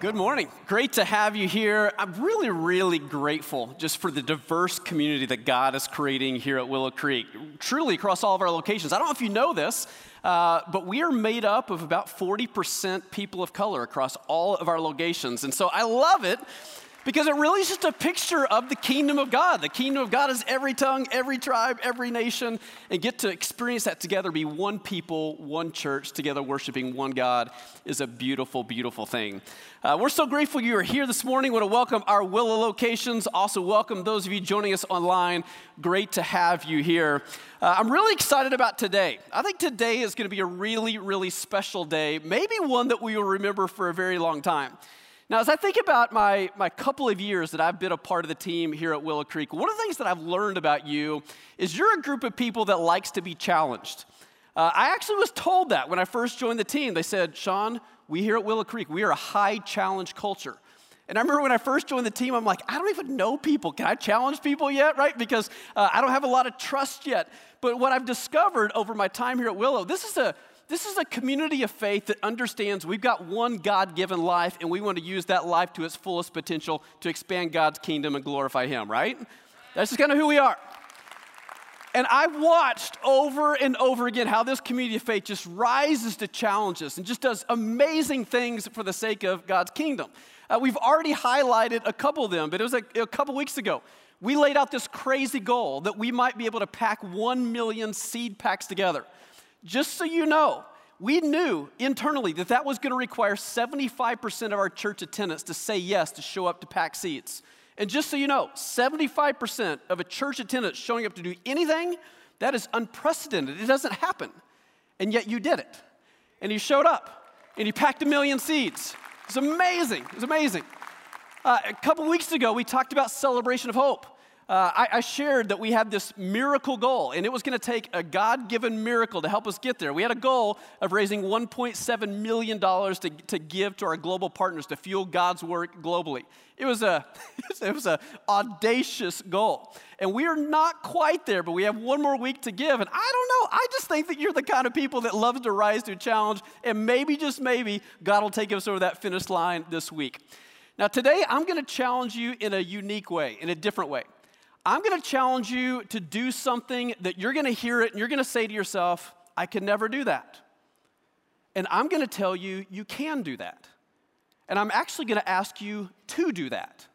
Good morning. Great to have you here. I'm really, really grateful just for the diverse community that God is creating here at Willow Creek, truly across all of our locations. I don't know if you know this, uh, but we are made up of about 40% people of color across all of our locations. And so I love it because it really is just a picture of the kingdom of God. The kingdom of God is every tongue, every tribe, every nation, and get to experience that together, be one people, one church, together worshiping one God is a beautiful, beautiful thing. Uh, we're so grateful you are here this morning. want to welcome our Willow locations. Also, welcome those of you joining us online. Great to have you here. Uh, I'm really excited about today. I think today is going to be a really, really special day, maybe one that we will remember for a very long time. Now, as I think about my, my couple of years that I've been a part of the team here at Willow Creek, one of the things that I've learned about you is you're a group of people that likes to be challenged. Uh, I actually was told that when I first joined the team. They said, Sean, we here at Willow Creek, we are a high challenge culture. And I remember when I first joined the team, I'm like, I don't even know people. Can I challenge people yet, right? Because uh, I don't have a lot of trust yet. But what I've discovered over my time here at Willow, this is a this is a community of faith that understands we've got one God given life and we want to use that life to its fullest potential to expand God's kingdom and glorify Him, right? That's just kind of who we are. And I've watched over and over again how this community of faith just rises to challenges and just does amazing things for the sake of God's kingdom. Uh, we've already highlighted a couple of them, but it was a, a couple weeks ago. We laid out this crazy goal that we might be able to pack 1 million seed packs together. Just so you know, we knew internally that that was going to require 75% of our church attendance to say yes to show up to pack seats. And just so you know, 75% of a church attendance showing up to do anything, that is unprecedented. It doesn't happen. And yet you did it. And you showed up and you packed a million seats. It's amazing. It's amazing. Uh, a couple weeks ago, we talked about celebration of hope uh, I, I, shared that we had this miracle goal, and it was going to take a God given miracle to help us get there. We had a goal of raising $1.7 million to, to give to our global partners to fuel God's work globally. It was a it was an audacious goal. And we are not quite there, but we have one more week to give. And I don't know, I just think that you're the kind of people that loves to rise to a challenge, and maybe, just maybe, God will take us over that finish line this week. Now, today, I'm going to challenge you in a unique way, in a different way. I'm going to challenge you to do something that you're going to hear it and you're going to say to yourself, I can never do that. And I'm going to tell you, you can do that. And I'm actually going to ask you to do that.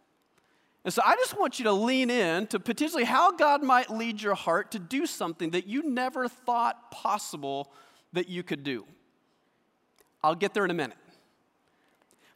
And so I just want you to lean in to potentially how God might lead your heart to do something that you never thought possible that you could do. I'll get there in a minute.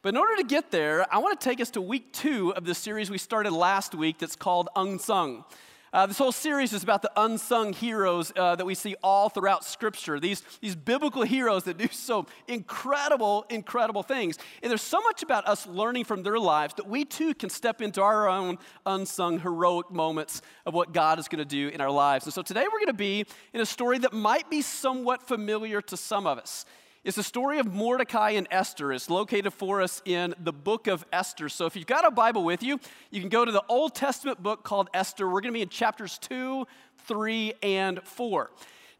But in order to get there, I want to take us to week two of the series we started last week that's called Unsung. Uh, this whole series is about the unsung heroes uh, that we see all throughout Scripture. These, these biblical heroes that do so incredible, incredible things. And there's so much about us learning from their lives that we too can step into our own unsung heroic moments of what God is going to do in our lives. And so today we're going to be in a story that might be somewhat familiar to some of us. It's the story of Mordecai and Esther. It's located for us in the book of Esther. So if you've got a Bible with you, you can go to the Old Testament book called Esther. We're going to be in chapters 2, 3, and 4.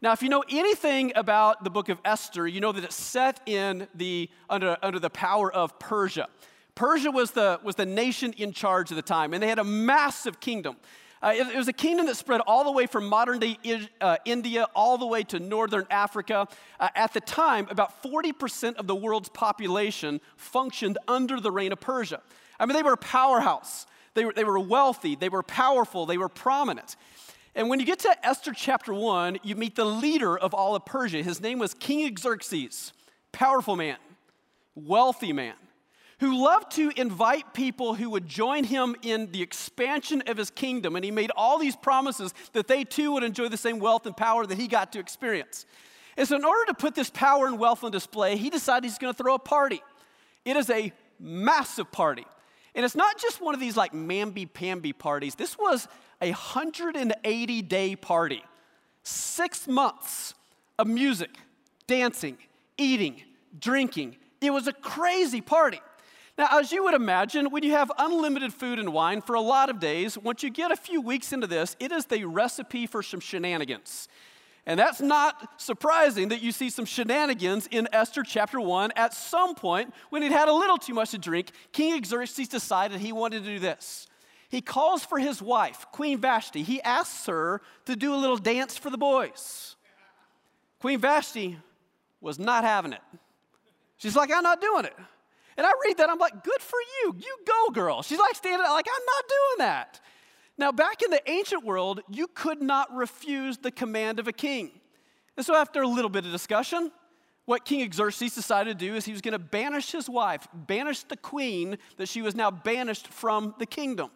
Now, if you know anything about the book of Esther, you know that it's set in the, under, under the power of Persia. Persia was the, was the nation in charge at the time, and they had a massive kingdom. Uh, it, it, was a kingdom that spread all the way from modern day uh, India all the way to northern Africa. Uh, at the time, about 40% of the world's population functioned under the reign of Persia. I mean, they were a powerhouse. They were, they were wealthy, they were powerful, they were prominent. And when you get to Esther chapter 1, you meet the leader of all of Persia. His name was King Xerxes, powerful man, wealthy man who loved to invite people who would join him in the expansion of his kingdom. And he made all these promises that they too would enjoy the same wealth and power that he got to experience. And so, in order to put this power and wealth on display, he decided he's going to throw a party. It is a massive party. And it's not just one of these like mamby-pamby parties. This was a 180 day party. Six months of music, dancing, eating, drinking. It was a crazy party. Now, as you would imagine, when you have unlimited food and wine for a lot of days, once you get a few weeks into this, it is the recipe for some shenanigans. And that's not surprising that you see some shenanigans in Esther chapter 1. At some point, when he'd had a little too much to drink, King Xerxes decided he wanted to do this. He calls for his wife, Queen Vashti. He asks her to do a little dance for the boys. Queen Vashti was not having it. She's like, I'm not doing it. And I read that, I'm like, good for you. You go, girl. She's like standing like, I'm not doing that. Now, back in the ancient world, you could not refuse the command of a king. And so, after a little bit of discussion, what King Xerxes decided to do is he was going to banish his wife, banish the queen, that she was now banished from the kingdom.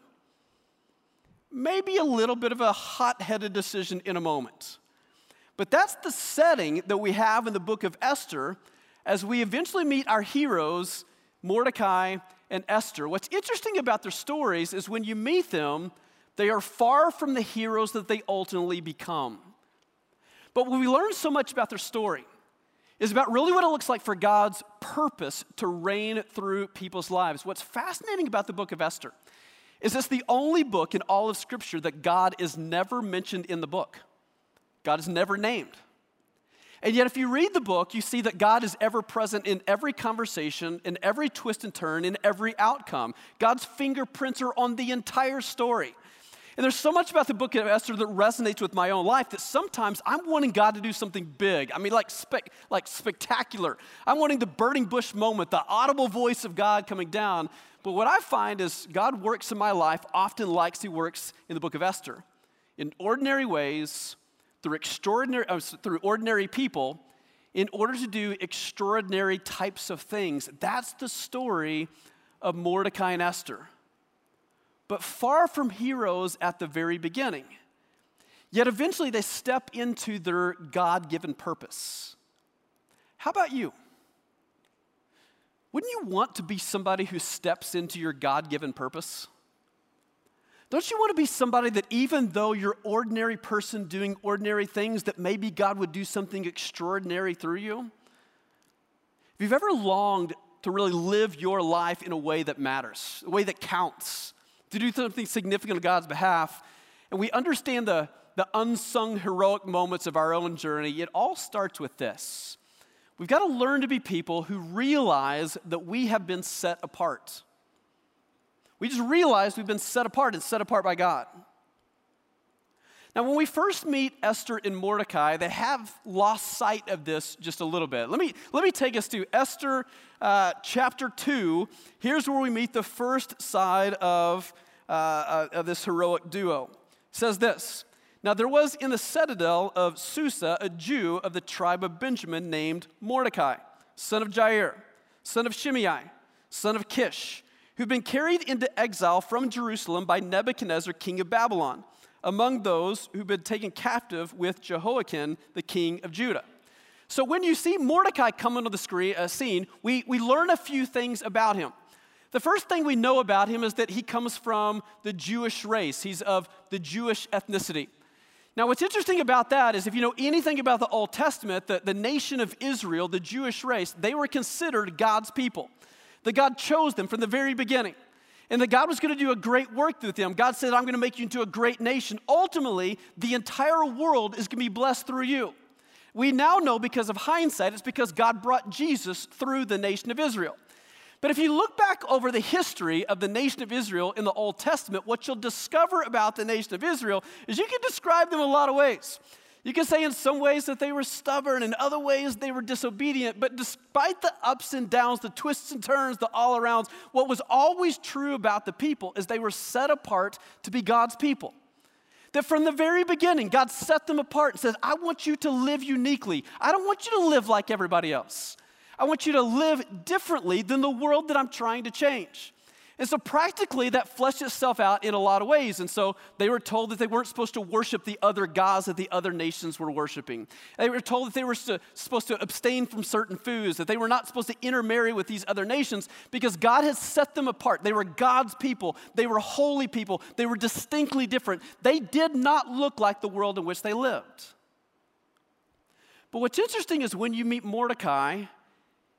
Maybe a little bit of a hot headed decision in a moment. But that's the setting that we have in the book of Esther as we eventually meet our heroes, Mordecai and Esther. What's interesting about their stories is when you meet them, they are far from the heroes that they ultimately become. But what we learn so much about their story is about really what it looks like for God's purpose to reign through people's lives. What's fascinating about the book of Esther is it's the only book in all of Scripture that God is never mentioned in the book. God is never named. And yet, if you read the book, you see that God is ever present in every conversation, in every twist and turn, in every outcome. God's fingerprints are on the entire story. And there's so much about the book of Esther that resonates with my own life that sometimes I'm wanting God to do something big. I mean, like, spec- like spectacular. I'm wanting the burning bush moment, the audible voice of God coming down. But what I find is God works in my life often like He works in the book of Esther, in ordinary ways, through extraordinary, uh, through ordinary people, in order to do extraordinary types of things. That's the story of Mordecai and Esther but far from heroes at the very beginning. Yet eventually they step into their God given purpose. How about you? Wouldn't you want to be somebody who steps into your God given purpose? Don't you want to be somebody that even though you're ordinary person doing ordinary things, that maybe God would do something extraordinary through you? If you've ever longed to really live your life in a way that matters, a way that counts, to do something significant on God's behalf, and we understand the, the unsung heroic moments of our own journey, it all starts with this. We've got to learn to be people who realize that we have been set apart. We just realize we've been set apart and set apart by God. Now, when we first meet Esther and Mordecai, they have lost sight of this just a little bit. Let me, let me take us to Esther uh, chapter 2. Here's where we meet the first side of, uh, uh, of this heroic duo. It says this Now, there was in the citadel of Susa a Jew of the tribe of Benjamin named Mordecai, son of Jair, son of Shimei, son of Kish, who'd been carried into exile from Jerusalem by Nebuchadnezzar, king of Babylon among those who've been taken captive with Jehoiachin, the king of Judah. So when you see Mordecai come into the screen, uh, scene, we, we learn a few things about him. The first thing we know about him is that he comes from the Jewish race. He's of the Jewish ethnicity. Now, what's interesting about that is if you know anything about the Old Testament, the, the nation of Israel, the Jewish race, they were considered God's people. That God chose them from the very beginning and that God was going to do a great work through them. God said, I'm going to make you into a great nation. Ultimately, the entire world is going to be blessed through you. We now know because of hindsight, it's because God brought Jesus through the nation of Israel. But if you look back over the history of the nation of Israel in the Old Testament, what you'll discover about the nation of Israel is you can describe them a lot of ways. You can say in some ways that they were stubborn, in other ways they were disobedient, but despite the ups and downs, the twists and turns, the all arounds, what was always true about the people is they were set apart to be God's people. That from the very beginning, God set them apart and says, I want you to live uniquely. I don't want you to live like everybody else. I want you to live differently than the world that I'm trying to change. And so, practically, that fleshed itself out in a lot of ways. And so, they were told that they weren't supposed to worship the other gods that the other nations were worshiping. They were told that they were supposed to abstain from certain foods, that they were not supposed to intermarry with these other nations because God has set them apart. They were God's people, they were holy people, they were distinctly different. They did not look like the world in which they lived. But what's interesting is when you meet Mordecai,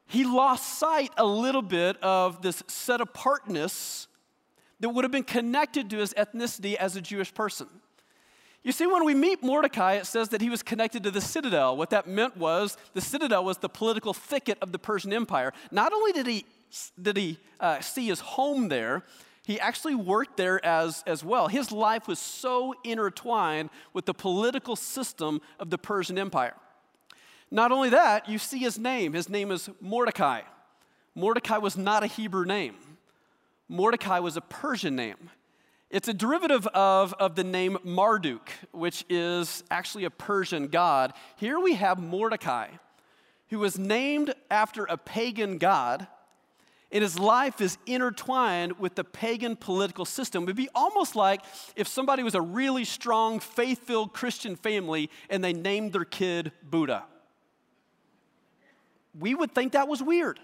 he lost sight a little bit of this set apartness that would have been connected to his ethnicity as a Jewish person. You see, when we meet Mordecai, it says that he was connected to the citadel. What that meant was the citadel was the political thicket of the Persian Empire. Not only did he, did he uh, see his home there, he actually worked there as, as well. His life was so intertwined with the political system of the Persian Empire. Not only that, you see his name. His name is Mordecai. Mordecai was not a Hebrew name, Mordecai was a Persian name. It's a derivative of, of the name Marduk, which is actually a Persian god. Here we have Mordecai, who was named after a pagan god, and his life is intertwined with the pagan political system. It would be almost like if somebody was a really strong, faith filled Christian family and they named their kid Buddha. We would think that was weird.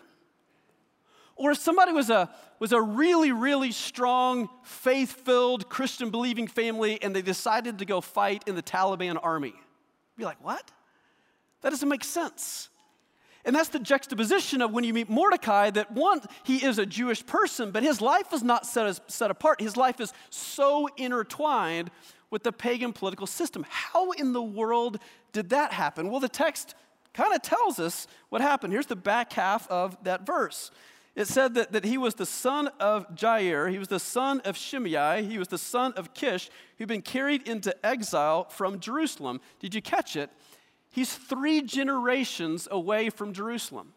Or if somebody was a, was a really, really strong, faith filled, Christian believing family and they decided to go fight in the Taliban army, be like, what? That doesn't make sense. And that's the juxtaposition of when you meet Mordecai that one, he is a Jewish person, but his life is not set, as, set apart. His life is so intertwined with the pagan political system. How in the world did that happen? Well, the text kind of tells us what happened. Here's the back half of that verse. It said that, that he was the son of Jair, he was the son of Shimei, he was the son of Kish, who'd been carried into exile from Jerusalem. Did you catch it? He's three generations away from Jerusalem.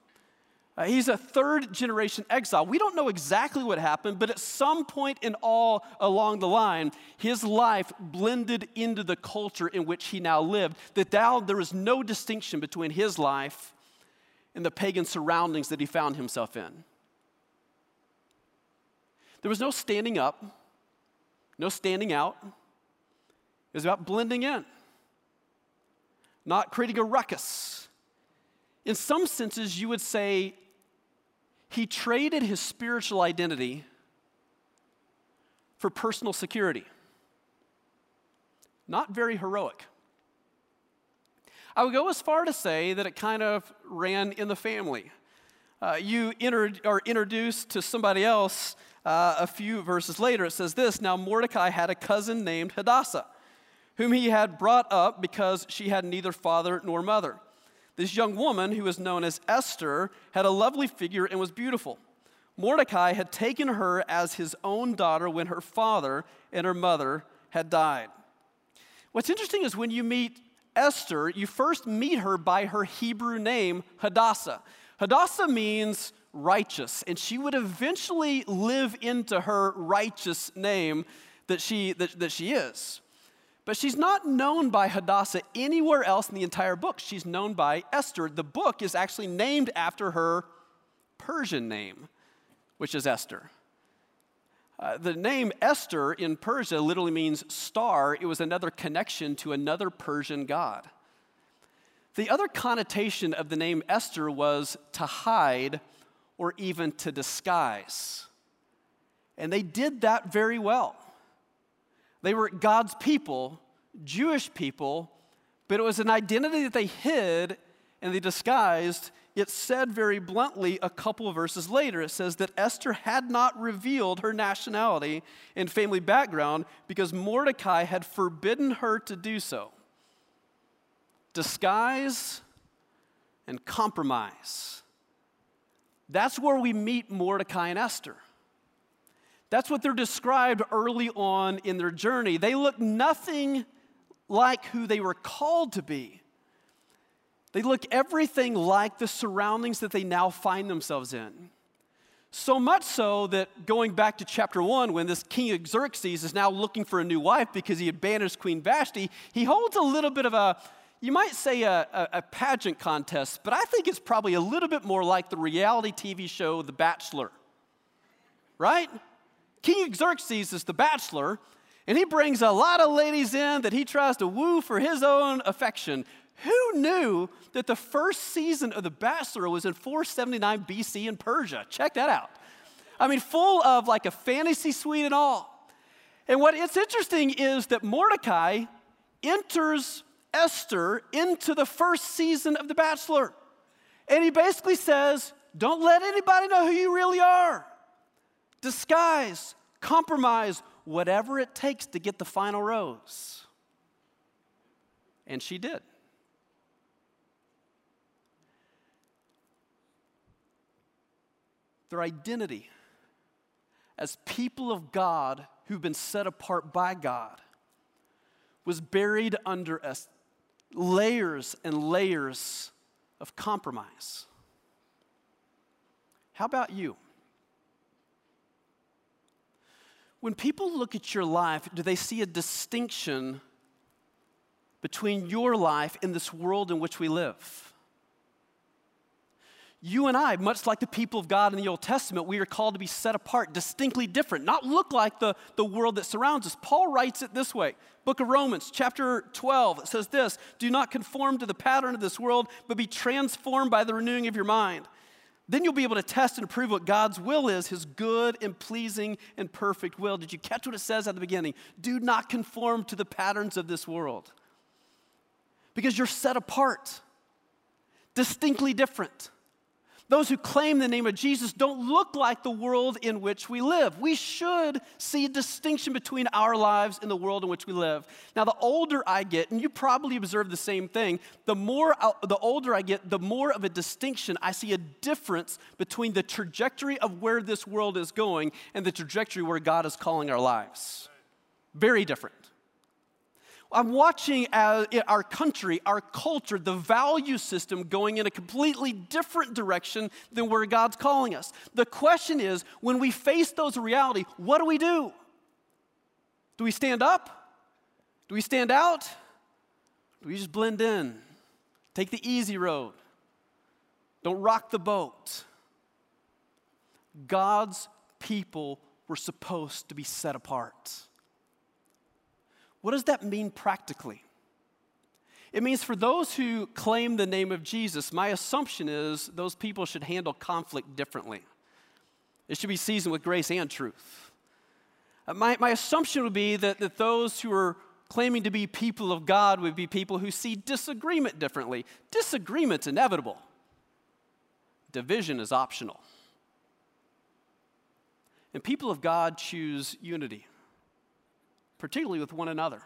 Uh, he's a third generation exile. We don't know exactly what happened, but at some point in all along the line, his life blended into the culture in which he now lived. That now there is no distinction between his life and the pagan surroundings that he found himself in. There was no standing up, no standing out. It was about blending in, not creating a ruckus. In some senses, you would say he traded his spiritual identity for personal security. Not very heroic. I would go as far to say that it kind of ran in the family. Uh, you inter- are introduced to somebody else uh, a few verses later, it says this Now Mordecai had a cousin named Hadassah, whom he had brought up because she had neither father nor mother. This young woman, who was known as Esther, had a lovely figure and was beautiful. Mordecai had taken her as his own daughter when her father and her mother had died. What's interesting is when you meet Esther, you first meet her by her Hebrew name, Hadassah. Hadassah means righteous, and she would eventually live into her righteous name that she, that, that she is. But she's not known by Hadassah anywhere else in the entire book. She's known by Esther. The book is actually named after her Persian name, which is Esther. Uh, the name Esther in Persia literally means star. It was another connection to another Persian god. The other connotation of the name Esther was to hide or even to disguise. And they did that very well. They were God's people, Jewish people, but it was an identity that they hid and they disguised. It said very bluntly a couple of verses later, it says that Esther had not revealed her nationality and family background because Mordecai had forbidden her to do so. Disguise and compromise that's where we meet Mordecai and Esther. That's what they're described early on in their journey. They look nothing like who they were called to be. They look everything like the surroundings that they now find themselves in. So much so that going back to chapter one, when this King Xerxes is now looking for a new wife because he had banished Queen Vashti, he holds a little bit of a you might say a, a, a, pageant contest, but I think it's probably a little bit more like the reality TV show The Bachelor. Right? King Xerxes is the bachelor, and he brings a lot of ladies in that he tries to woo for his own affection. Who knew that the first season of The Bachelor was in 479 BC in Persia? Check that out. I mean, full of like a fantasy suite and all. And what it's interesting is that Mordecai enters Esther into the first season of The Bachelor. And he basically says, Don't let anybody know who you really are. Disguise, compromise, whatever it takes to get the final rose. And she did. Their identity as people of God who've been set apart by God was buried under us layers and layers of compromise. How about you? When people look at your life, do they see a distinction between your life and this world in which we live? You and I, much like the people of God in the Old Testament, we are called to be set apart, distinctly different, not look like the, the world that surrounds us. Paul writes it this way Book of Romans, chapter 12, it says this Do not conform to the pattern of this world, but be transformed by the renewing of your mind. Then you'll be able to test and approve what God's will is, his good and pleasing and perfect will. Did you catch what it says at the beginning? Do not conform to the patterns of this world. Because you're set apart, distinctly different. Those who claim the name of Jesus don't look like the world in which we live. We should see a distinction between our lives and the world in which we live. Now, the older I get, and you probably observe the same thing, the more the older I get, the more of a distinction I see a difference between the trajectory of where this world is going and the trajectory where God is calling our lives. Very different. I'm watching our country, our culture, the value system going in a completely different direction than where God's calling us. The question is when we face those reality, what do we do? Do we stand up? Do we stand out? Do we just blend in? Take the easy road? Don't rock the boat. God's people were supposed to be set apart. What does that mean practically? It means for those who claim the name of Jesus, my assumption is those people should handle conflict differently. It should be seasoned with grace and truth. Uh, my, my assumption would be that, that those who are claiming to be people of God would be people who see disagreement differently. Disagreement's inevitable, division is optional. And people of God choose unity particularly with one another.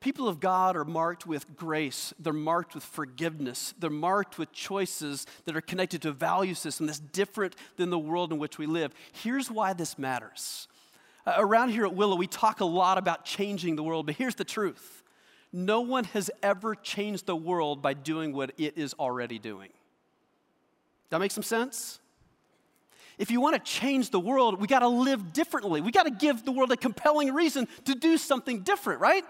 People of God are marked with grace. They're marked with forgiveness. They're marked with choices that are connected to a value system that's different than the world in which we live. Here's why this matters. Uh, around here at Willow, we talk a lot about changing the world, but here's the truth no one has ever changed the world by doing what it is already doing. That makes some sense? If you want to change the world, we got to live differently. We got to give the world a compelling reason to do something different, right?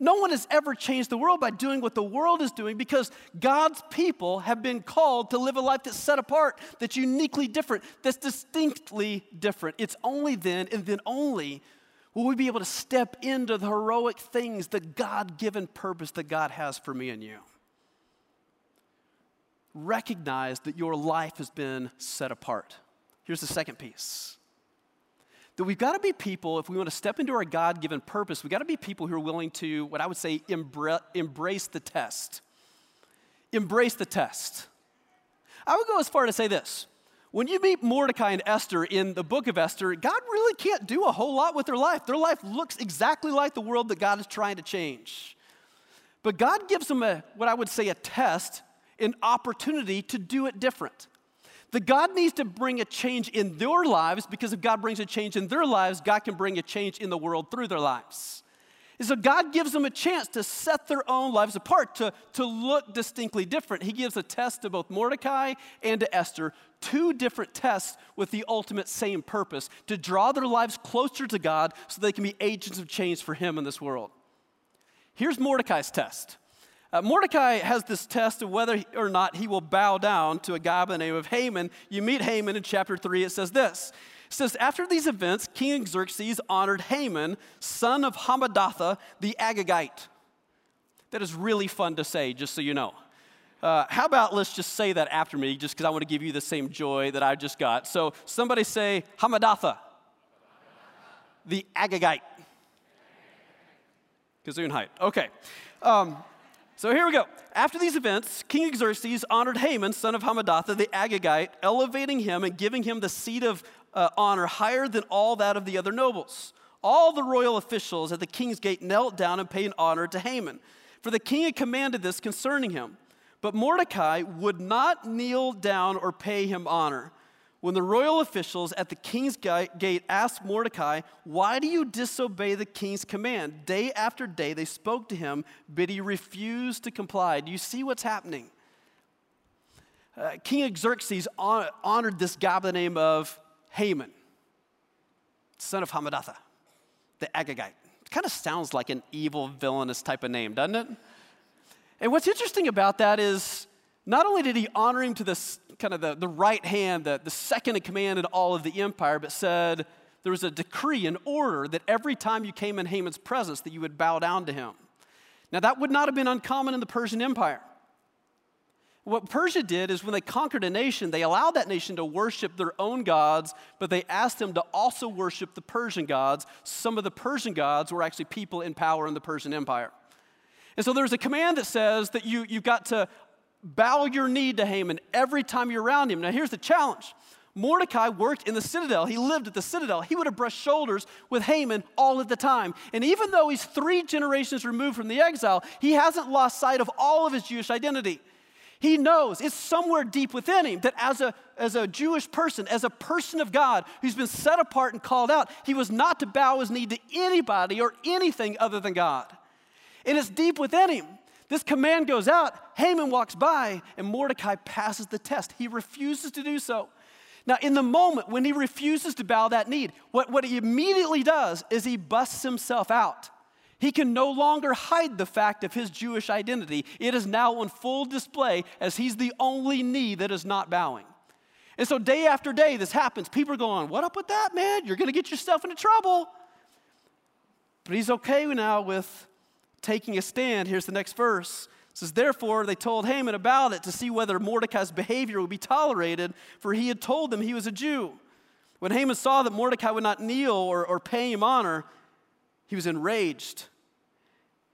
No one has ever changed the world by doing what the world is doing because God's people have been called to live a life that's set apart, that's uniquely different, that's distinctly different. It's only then and then only will we be able to step into the heroic things, the God given purpose that God has for me and you. Recognize that your life has been set apart. Here's the second piece that we've got to be people, if we want to step into our God given purpose, we've got to be people who are willing to, what I would say, embra- embrace the test. Embrace the test. I would go as far to say this. When you meet Mordecai and Esther in the book of Esther, God really can't do a whole lot with their life. Their life looks exactly like the world that God is trying to change. But God gives them a, what I would say, a test, an opportunity to do it different. That God needs to bring a change in their lives because if God brings a change in their lives, God can bring a change in the world through their lives. And so God gives them a chance to set their own lives apart, to, to look distinctly different. He gives a test to both Mordecai and to Esther, two different tests with the ultimate same purpose to draw their lives closer to God so they can be agents of change for Him in this world. Here's Mordecai's test uh, Mordecai has this test of whether or not he will bow down to a guy by the name of Haman. You meet Haman in chapter 3. It says this. It says, After these events, King Xerxes honored Haman, son of Hammedatha the Agagite. That is really fun to say, just so you know. Uh, how about let's just say that after me, just because I want to give you the same joy that I just got. So somebody say Hammedatha, the Agagite. Gesundheit. Okay. Um, so here we go. After these events, King Xerxes honored Haman, son of Hammedatha, the Agagite, elevating him and giving him the seat of uh, honor higher than all that of the other nobles. All the royal officials at the king's gate knelt down and paid honor to Haman, for the king had commanded this concerning him. But Mordecai would not kneel down or pay him honor. When the royal officials at the king's gate asked Mordecai, Why do you disobey the king's command? Day after day they spoke to him, but he refused to comply. Do you see what's happening? Uh, King Xerxes honored this guy by the name of Haman, son of Hammedatha, the Agagite. It kind of sounds like an evil, villainous type of name, doesn't it? And what's interesting about that is not only did he honor him to this kind of the, the right hand, the, the second in command in all of the empire, but said there was a decree, an order that every time you came in Haman's presence that you would bow down to him. Now that would not have been uncommon in the Persian Empire. What Persia did is when they conquered a nation, they allowed that nation to worship their own gods, but they asked them to also worship the Persian gods. Some of the Persian gods were actually people in power in the Persian Empire. And so there's a command that says that you, you've got to bow your knee to Haman every time you're around him. Now, here's the challenge Mordecai worked in the citadel. He lived at the citadel. He would have brushed shoulders with Haman all of the time. And even though he's three generations removed from the exile, he hasn't lost sight of all of his Jewish identity. He knows it's somewhere deep within him that as a, as a Jewish person, as a person of God who's been set apart and called out, he was not to bow his knee to anybody or anything other than God. And it's deep within him. This command goes out, Haman walks by, and Mordecai passes the test. He refuses to do so. Now, in the moment when he refuses to bow that knee, what, what he immediately does is he busts himself out. He can no longer hide the fact of his Jewish identity. It is now on full display as he's the only knee that is not bowing. And so, day after day, this happens. People are going, What up with that, man? You're going to get yourself into trouble. But he's okay now with taking a stand. Here's the next verse. It says, Therefore, they told Haman about it to see whether Mordecai's behavior would be tolerated, for he had told them he was a Jew. When Haman saw that Mordecai would not kneel or, or pay him honor, he was enraged.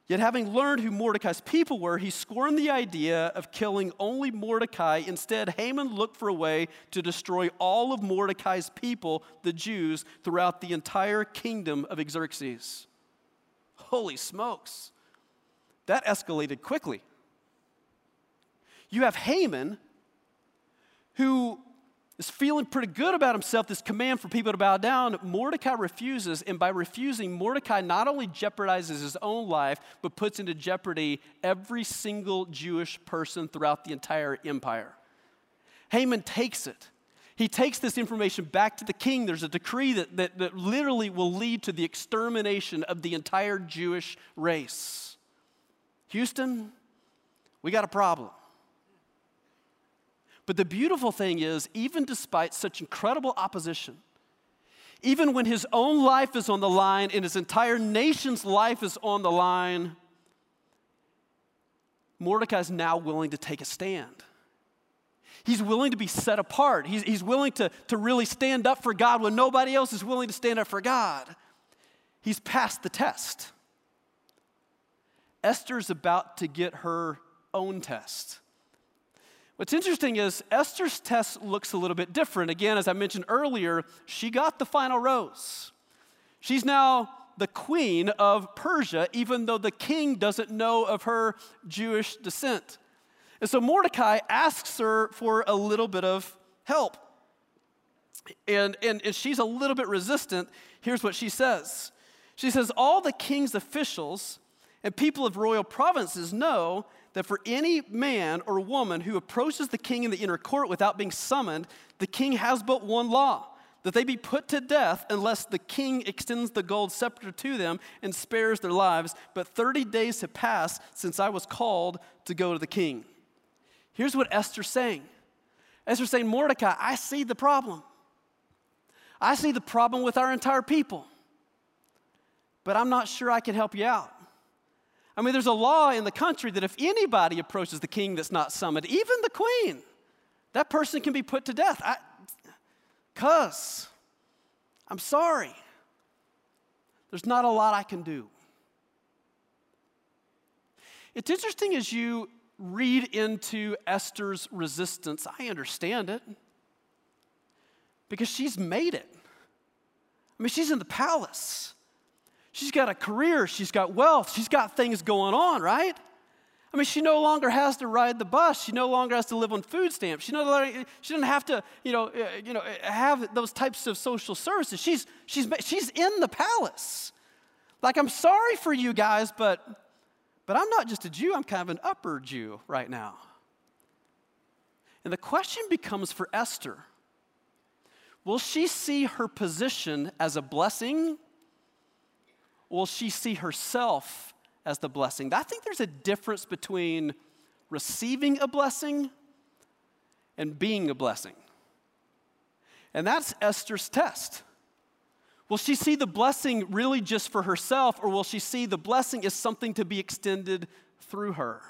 Yet, having learned who Mordecai's people were, he scorned the idea of killing only Mordecai. Instead, Haman looked for a way to destroy all of Mordecai's people, the Jews, throughout the entire kingdom of Xerxes. Holy smokes. That escalated quickly. You have Haman, who is feeling pretty good about himself, this command for people to bow down. Mordecai refuses, and by refusing, Mordecai not only jeopardizes his own life, but puts into jeopardy every single Jewish person throughout the entire empire. Haman takes it. He takes this information back to the king. There's a decree that, that, that literally will lead to the extermination of the entire Jewish race. Houston, we got a problem. But the beautiful thing is, even despite such incredible opposition, even when his own life is on the line and his entire nation's life is on the line, Mordecai is now willing to take a stand. He's willing to be set apart. He's, he's willing to, to really stand up for God when nobody else is willing to stand up for God. He's passed the test. Esther's about to get her own test. What's interesting is Esther's test looks a little bit different. Again, as I mentioned earlier, she got the final rose. She's now the queen of Persia, even though the king doesn't know of her Jewish descent. And so Mordecai asks her for a little bit of help. And, and, and she's a little bit resistant. Here's what she says She says, All the king's officials and people of royal provinces know that for any man or woman who approaches the king in the inner court without being summoned, the king has but one law that they be put to death unless the king extends the gold scepter to them and spares their lives. But 30 days have passed since I was called to go to the king. Here's what Esther's saying Esther's saying, Mordecai, I see the problem. I see the problem with our entire people, but I'm not sure I can help you out. I mean, there's a law in the country that if anybody approaches the king that's not summoned, even the queen, that person can be put to death. I, Cuz, I'm sorry. There's not a lot I can do. It's interesting as you read into Esther's resistance, I understand it because she's made it. I mean, she's in the palace. She's got a career, she's got wealth, she's got things going on, right? I mean, she no longer has to ride the bus. She no longer has to live on food stamps. She no longer, she doesn't have to, you know, uh, you know, have those types of social services. She's, she's, she's in the palace. Like, I'm sorry for you guys, but, but I'm not just a Jew. I'm kind of an upper Jew right now. And the question becomes for Esther will she see her position as a blessing? Will she see herself as the blessing. I think there's a difference between receiving a blessing and being a blessing. And that's Esther's test. Will she see the blessing really just for herself, or will she see the blessing as something to be extended through her?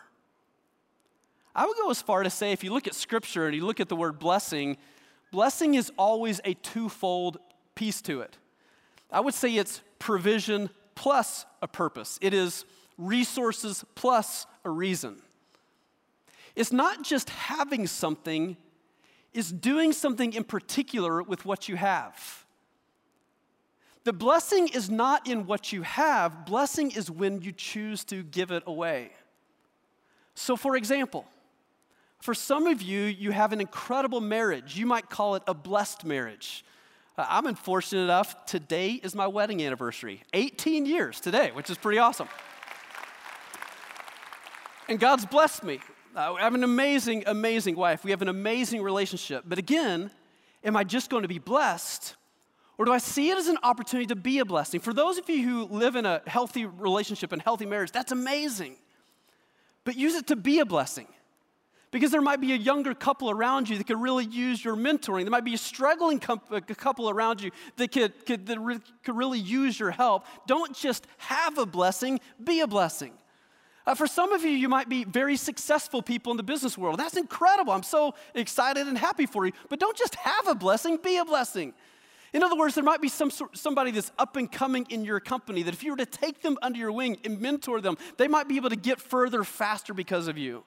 I would go as far to say if you look at scripture and you look at the word blessing, blessing is always a twofold piece to it. I would say it's provision plus a purpose. It is resources plus a reason. It's not just having something, it's doing something in particular with what you have. The blessing is not in what you have, blessing is when you choose to give it away. So, for example, for some of you, you have an incredible marriage. You might call it a blessed marriage. Uh, I'm unfortunate enough, today is my wedding anniversary. 18 years today, which is pretty awesome. And God's blessed me. Uh, I have an amazing, amazing wife. We have an amazing relationship. But again, am I just going to be blessed? Or do I see it as an opportunity to be a blessing? For those of you who live in a healthy relationship and healthy marriage, that's amazing. But use it to be a blessing. Because there might be a younger couple around you that could really use your mentoring. There might be a struggling couple around you that could, could, that re- could really use your help. Don't just have a blessing, be a blessing. Uh, for some of you, you might be very successful people in the business world. That's incredible. I'm so excited and happy for you. But don't just have a blessing, be a blessing. In other words, there might be some somebody that's up and coming in your company that if you were to take them under your wing and mentor them, they might be able to get further faster because of you.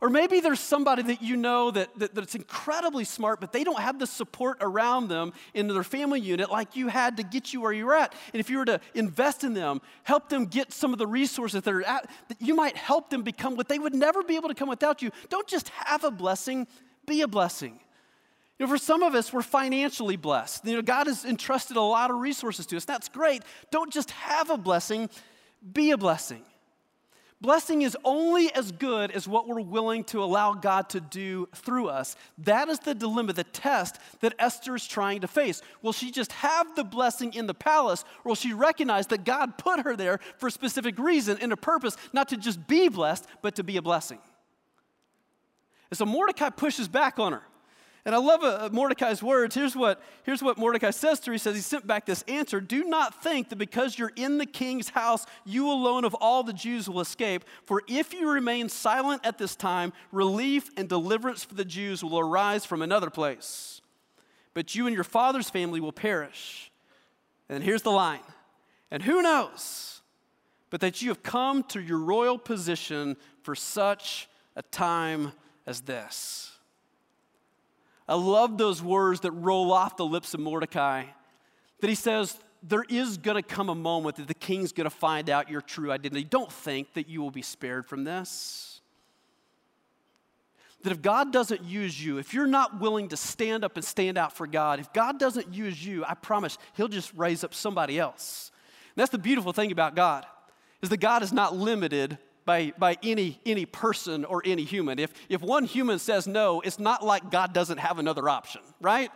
Or maybe there's somebody that you know that, that, that's incredibly smart, but they don't have the support around them in their family unit like you had to get you where you're at. And if you were to invest in them, help them get some of the resources that are at, that you might help them become what they would never be able to come without you. Don't just have a blessing, be a blessing. You know, for some of us, we're financially blessed. You know, God has entrusted a lot of resources to us. That's great. Don't just have a blessing, be a blessing. Blessing is only as good as what we're willing to allow God to do through us. That is the dilemma, the test that Esther is trying to face. Will she just have the blessing in the palace, or will she recognize that God put her there for a specific reason and a purpose, not to just be blessed, but to be a blessing? And so Mordecai pushes back on her. And I love uh, Mordecai's words. Here's what, here's what Mordecai says to her. He says, He sent back this answer Do not think that because you're in the king's house, you alone of all the Jews will escape. For if you remain silent at this time, relief and deliverance for the Jews will arise from another place. But you and your father's family will perish. And here's the line. And who knows but that you have come to your royal position for such a time as this. I love those words that roll off the lips of Mordecai. That he says, There is going to come a moment that the king's going to find out your true identity. Don't think that you will be spared from this. That if God doesn't use you, if you're not willing to stand up and stand out for God, if God doesn't use you, I promise He'll just raise up somebody else. And that's the beautiful thing about God, is that God is not limited by, by any, any person or any human. If, if one human says no, it's not like God doesn't have another option, right?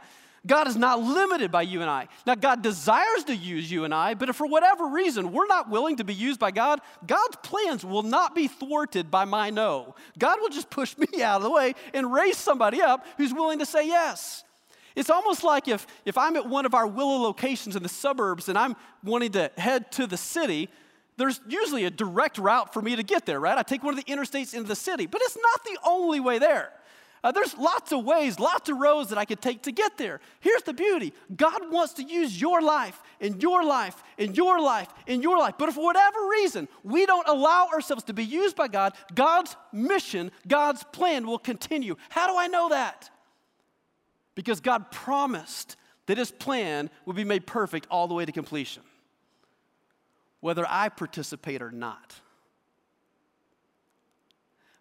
God is not limited by you and I. Now, God desires to use you and I, but if for whatever reason we're not willing to be used by God, God's plans will not be thwarted by my no. God will just push me out of the way and raise somebody up who's willing to say yes. It's almost like if, if I'm at one of our Willow locations in the suburbs and I'm wanting to head to the city, there's usually a direct route for me to get there, right? I take one of the interstates into the city, but it's not the only way there. Uh, there's lots of ways, lots of roads that I could take to get there. Here's the beauty God wants to use your life, in your life, in your life, in your life. But if for whatever reason we don't allow ourselves to be used by God, God's mission, God's plan will continue. How do I know that? Because God promised that His plan would be made perfect all the way to completion. Whether I participate or not.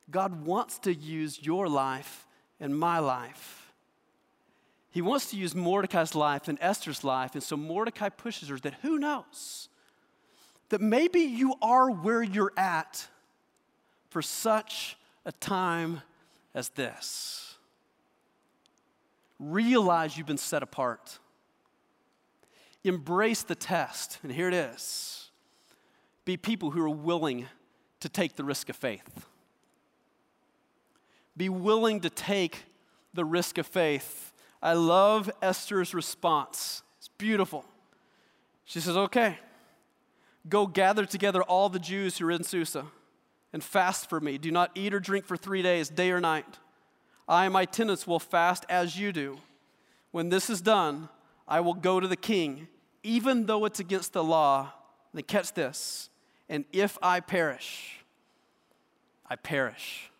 God wants to use your life and my life. He wants to use Mordecai's life and Esther's life, and so Mordecai pushes her that who knows? That maybe you are where you're at for such a time as this. Realize you've been set apart. Embrace the test, and here it is. Be people who are willing to take the risk of faith. Be willing to take the risk of faith. I love Esther's response. It's beautiful. She says, Okay, go gather together all the Jews who are in Susa and fast for me. Do not eat or drink for three days, day or night. I and my tenants will fast as you do. When this is done, I will go to the king, even though it's against the law. And catch this. And if I perish, I perish.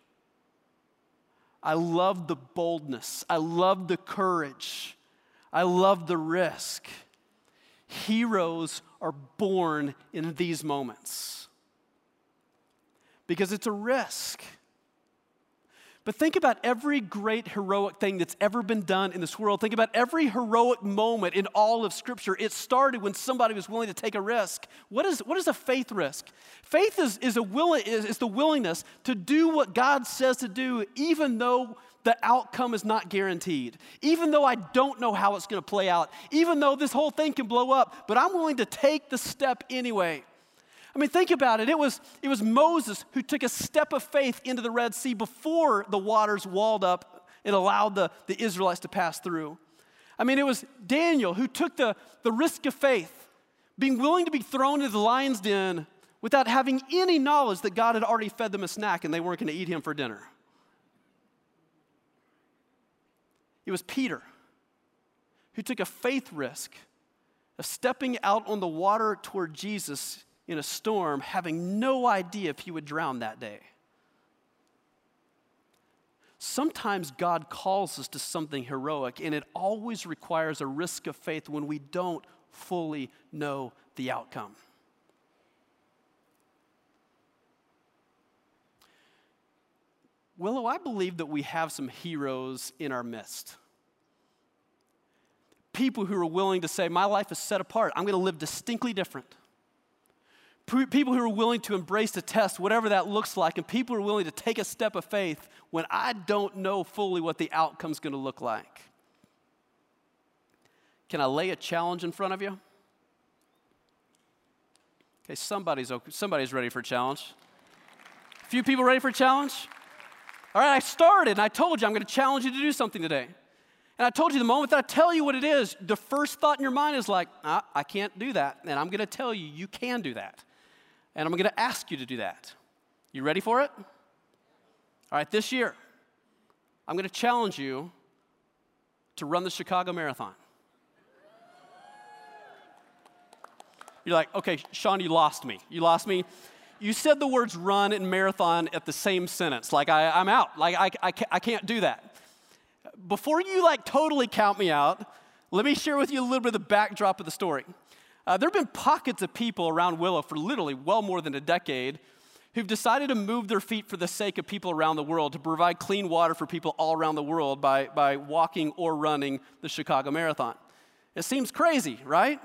I love the boldness. I love the courage. I love the risk. Heroes are born in these moments because it's a risk. But think about every great heroic thing that's ever been done in this world. Think about every heroic moment in all of Scripture. It started when somebody was willing to take a risk. What is, what is a faith risk? Faith is, is, a will, is, is the willingness to do what God says to do, even though the outcome is not guaranteed. Even though I don't know how it's going to play out, even though this whole thing can blow up, but I'm willing to take the step anyway. I mean, think about it. It was, it was Moses who took a step of faith into the Red Sea before the waters walled up and allowed the, the Israelites to pass through. I mean, it was Daniel who took the, the risk of faith, being willing to be thrown into the lion's den without having any knowledge that God had already fed them a snack and they weren't going to eat him for dinner. It was Peter who took a faith risk of stepping out on the water toward Jesus in a storm, having no idea if he would drown that day. Sometimes God calls us to something heroic, and it always requires a risk of faith when we don't fully know the outcome. Willow, I believe that we have some heroes in our midst. People who are willing to say, My life is set apart. I'm going to live distinctly different people who are willing to embrace the test, whatever that looks like, and people who are willing to take a step of faith when I don't know fully what the outcome's going to look like. Can I lay a challenge in front of you? Okay, somebody's, okay. somebody's ready for a challenge. A few people ready for a challenge? All right, I started and I told you I'm going to challenge you to do something today. And I told you the moment that I tell you what it is, the first thought in your mind is like, ah, I can't do that. And I'm going to tell you, you can do that. And I'm going to ask you to do that. You ready for it? All right, this year, I'm going to challenge you to run the Chicago Marathon. You're like, okay, Sean, you lost me. You lost me. You said the words run and marathon at the same sentence. Like, I, am out. Like, I, I, I can't do that. Before you, like, totally count me out, let me share with you a little bit of the backdrop of the story. Uh, there have been pockets of people around Willow for literally well more than a decade who've decided to move their feet for the sake of people around the world, to provide clean water for people all around the world by, by walking or running the Chicago Marathon. It seems crazy, right?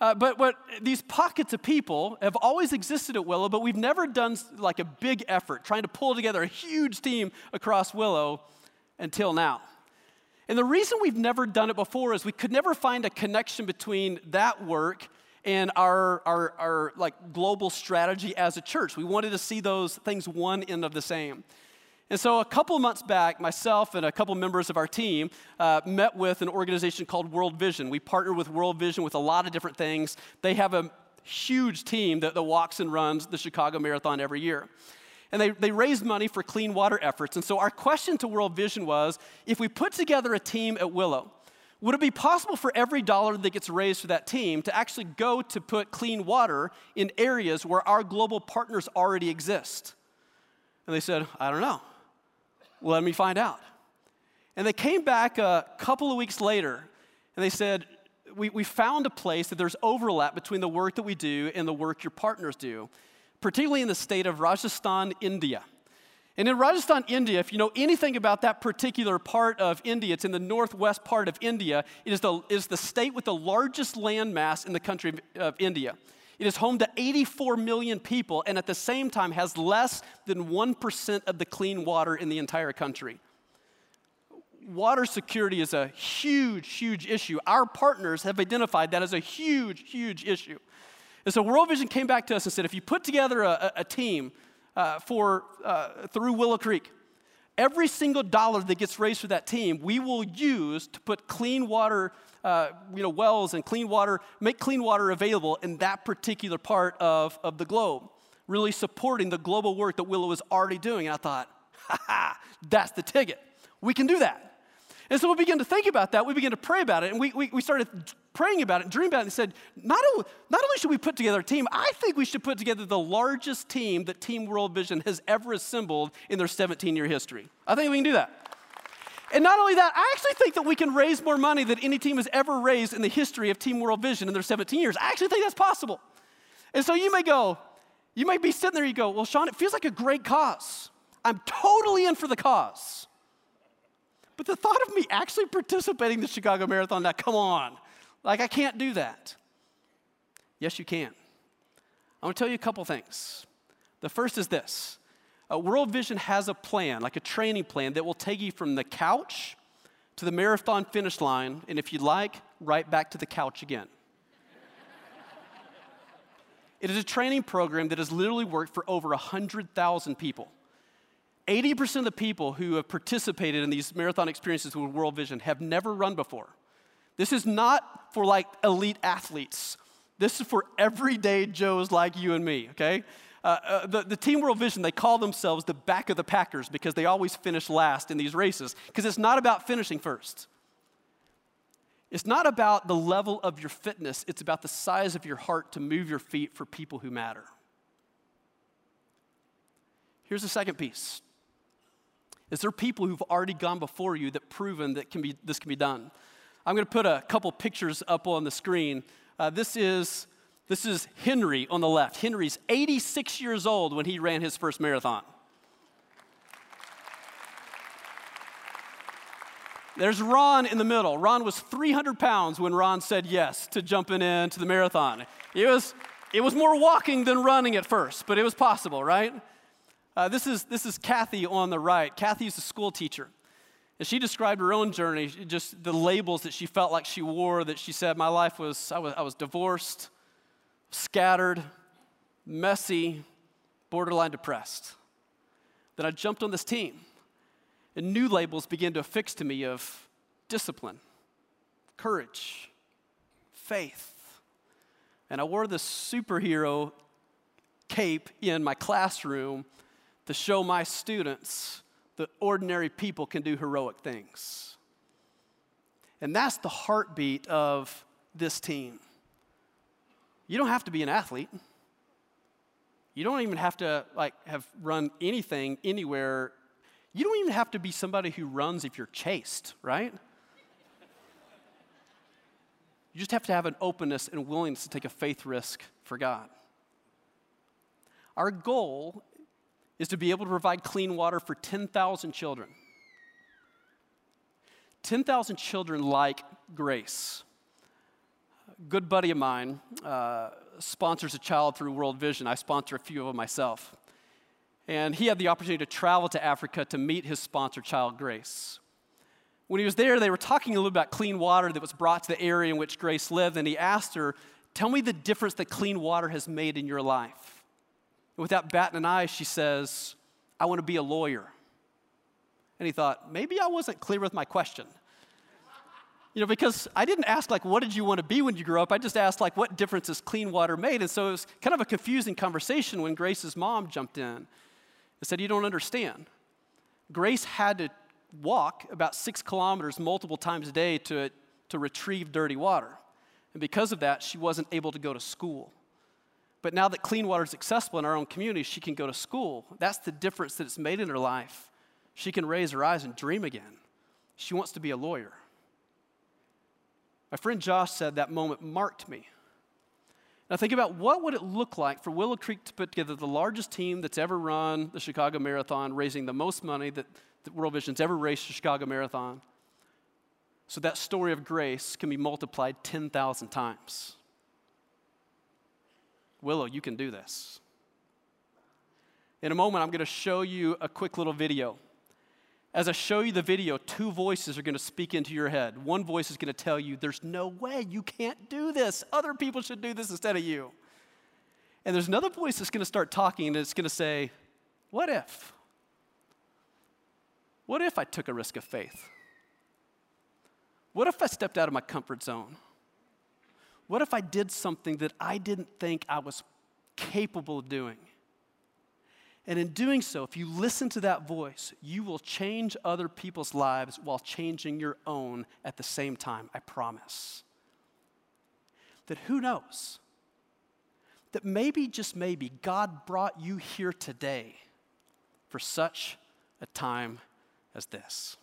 Uh, but what these pockets of people have always existed at Willow, but we've never done like a big effort trying to pull together a huge team across Willow until now. And the reason we've never done it before is we could never find a connection between that work and our, our, our like global strategy as a church. We wanted to see those things one end of the same. And so a couple months back, myself and a couple members of our team uh, met with an organization called World Vision. We partner with World Vision with a lot of different things. They have a huge team that, that walks and runs the Chicago Marathon every year and they, they raised money for clean water efforts. And so our question to World Vision was if we put together a team at Willow, would it be possible for every dollar that gets raised for that team to actually go to put clean water in areas where our global partners already exist? And they said, I don't know. Let me find out. And they came back a couple of weeks later and they said, we, we found a place that there's overlap between the work that we do and the work your partners do, particularly in the state of Rajasthan, India. And in Rajasthan, India, if you know anything about that particular part of India, it's in the northwest part of India. It is the, is the state with the largest land mass in the country of India. It is home to 84 million people and at the same time has less than 1% of the clean water in the entire country. Water security is a huge, huge issue. Our partners have identified that as a huge, huge issue. And so World Vision came back to us and said if you put together a, a team uh, for, uh, through Willow Creek. Every single dollar that gets raised for that team, we will use to put clean water, uh, you know, wells and clean water, make clean water available in that particular part of, of the globe, really supporting the global work that Willow is already doing. And I thought, ha ha, that's the ticket. We can do that. And so we began to think about that. We began to pray about it. And we, we, we started praying about it and dreaming about it and said, not only, not only should we put together a team, I think we should put together the largest team that Team World Vision has ever assembled in their 17 year history. I think we can do that. And not only that, I actually think that we can raise more money than any team has ever raised in the history of Team World Vision in their 17 years. I actually think that's possible. And so you may go, you might be sitting there, you go, well, Sean, it feels like a great cause. I'm totally in for the cause. But the thought of me actually participating in the Chicago Marathon, now come on. Like, I can't do that. Yes, you can. I want to tell you a couple things. The first is this uh, World Vision has a plan, like a training plan, that will take you from the couch to the marathon finish line, and if you'd like, right back to the couch again. it is a training program that has literally worked for over 100,000 people. 80% of the people who have participated in these marathon experiences with World Vision have never run before. This is not for like elite athletes. This is for everyday Joes like you and me, okay? Uh, uh, the, the Team World Vision, they call themselves the back of the Packers because they always finish last in these races because it's not about finishing first. It's not about the level of your fitness, it's about the size of your heart to move your feet for people who matter. Here's the second piece. Is there people who've already gone before you that proven that can be, this can be done? I'm going to put a couple pictures up on the screen. Uh, this is this is Henry on the left. Henry's 86 years old when he ran his first marathon. There's Ron in the middle. Ron was 300 pounds when Ron said yes to jumping into the marathon. It was, it was more walking than running at first, but it was possible, right? Uh, this, is, this is Kathy on the right. Kathy's a school teacher. And she described her own journey, just the labels that she felt like she wore, that she said, My life was, I was, I was divorced, scattered, messy, borderline depressed. Then I jumped on this team, and new labels began to affix to me of discipline, courage, faith. And I wore this superhero cape in my classroom to show my students that ordinary people can do heroic things. And that's the heartbeat of this team. You don't have to be an athlete. You don't even have to like have run anything anywhere. You don't even have to be somebody who runs if you're chased, right? You just have to have an openness and willingness to take a faith risk for God. Our goal is to be able to provide clean water for 10,000 children. 10,000 children like Grace. A good buddy of mine uh, sponsors a child through World Vision. I sponsor a few of them myself. And he had the opportunity to travel to Africa to meet his sponsor child, Grace. When he was there, they were talking a little about clean water that was brought to the area in which Grace lived, and he asked her, Tell me the difference that clean water has made in your life. Without batting an eye, she says, I want to be a lawyer. And he thought, maybe I wasn't clear with my question. You know, because I didn't ask, like, what did you want to be when you grew up? I just asked, like, what difference has clean water made? And so it was kind of a confusing conversation when Grace's mom jumped in and said, You don't understand. Grace had to walk about six kilometers multiple times a day to, to retrieve dirty water. And because of that, she wasn't able to go to school. But now that clean water is accessible in our own community, she can go to school. That's the difference that it's made in her life. She can raise her eyes and dream again. She wants to be a lawyer. My friend Josh said that moment marked me. Now think about what would it look like for Willow Creek to put together the largest team that's ever run the Chicago Marathon, raising the most money that, that World Vision's ever raised the Chicago Marathon. So that story of grace can be multiplied 10,000 times. Willow, you can do this. In a moment, I'm going to show you a quick little video. As I show you the video, two voices are going to speak into your head. One voice is going to tell you, There's no way, you can't do this. Other people should do this instead of you. And there's another voice that's going to start talking and it's going to say, What if? What if I took a risk of faith? What if I stepped out of my comfort zone? What if I did something that I didn't think I was capable of doing? And in doing so, if you listen to that voice, you will change other people's lives while changing your own at the same time, I promise. That who knows? That maybe, just maybe, God brought you here today for such a time as this.